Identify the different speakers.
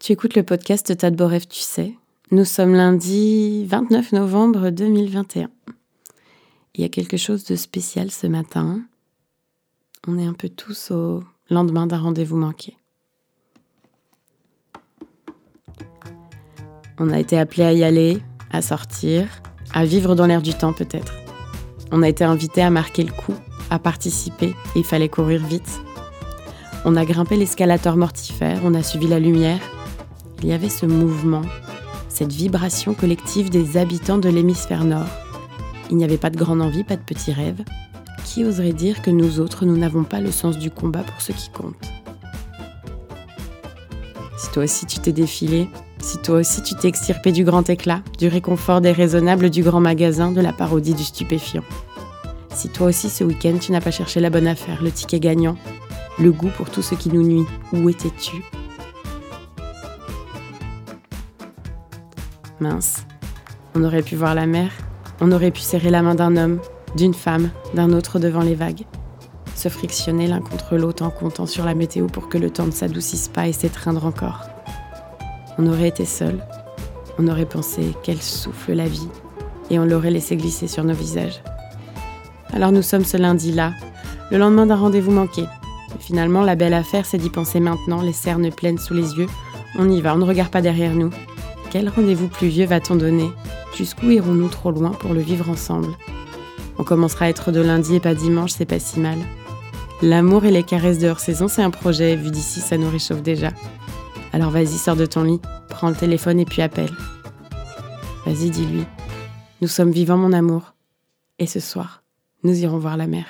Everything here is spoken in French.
Speaker 1: Tu écoutes le podcast Tadborev, tu sais. Nous sommes lundi 29 novembre 2021. Il y a quelque chose de spécial ce matin. On est un peu tous au lendemain d'un rendez-vous manqué. On a été appelé à y aller, à sortir, à vivre dans l'air du temps peut-être. On a été invité à marquer le coup, à participer, il fallait courir vite. On a grimpé l'escalator mortifère, on a suivi la lumière, il y avait ce mouvement, cette vibration collective des habitants de l'hémisphère nord. Il n'y avait pas de grande envie, pas de petits rêves. Qui oserait dire que nous autres, nous n'avons pas le sens du combat pour ce qui compte? Si toi aussi tu t'es défilé, si toi aussi tu t'es extirpé du grand éclat, du réconfort déraisonnable du grand magasin, de la parodie du stupéfiant. Si toi aussi ce week-end tu n'as pas cherché la bonne affaire, le ticket gagnant, le goût pour tout ce qui nous nuit, où étais-tu? Mince. On aurait pu voir la mer, on aurait pu serrer la main d'un homme, d'une femme, d'un autre devant les vagues. Se frictionner l'un contre l'autre en comptant sur la météo pour que le temps ne s'adoucisse pas et s'étreindre encore. On aurait été seuls, on aurait pensé qu'elle souffle la vie, et on l'aurait laissé glisser sur nos visages. Alors nous sommes ce lundi-là, le lendemain d'un rendez-vous manqué. finalement, la belle affaire, c'est d'y penser maintenant, les cernes pleines sous les yeux. On y va, on ne regarde pas derrière nous. Quel rendez-vous plus vieux va-t-on donner? Jusqu'où irons-nous trop loin pour le vivre ensemble? On commencera à être de lundi et pas dimanche, c'est pas si mal. L'amour et les caresses de hors-saison, c'est un projet, vu d'ici, ça nous réchauffe déjà. Alors vas-y, sors de ton lit, prends le téléphone et puis appelle. Vas-y, dis-lui. Nous sommes vivants, mon amour. Et ce soir, nous irons voir la mer.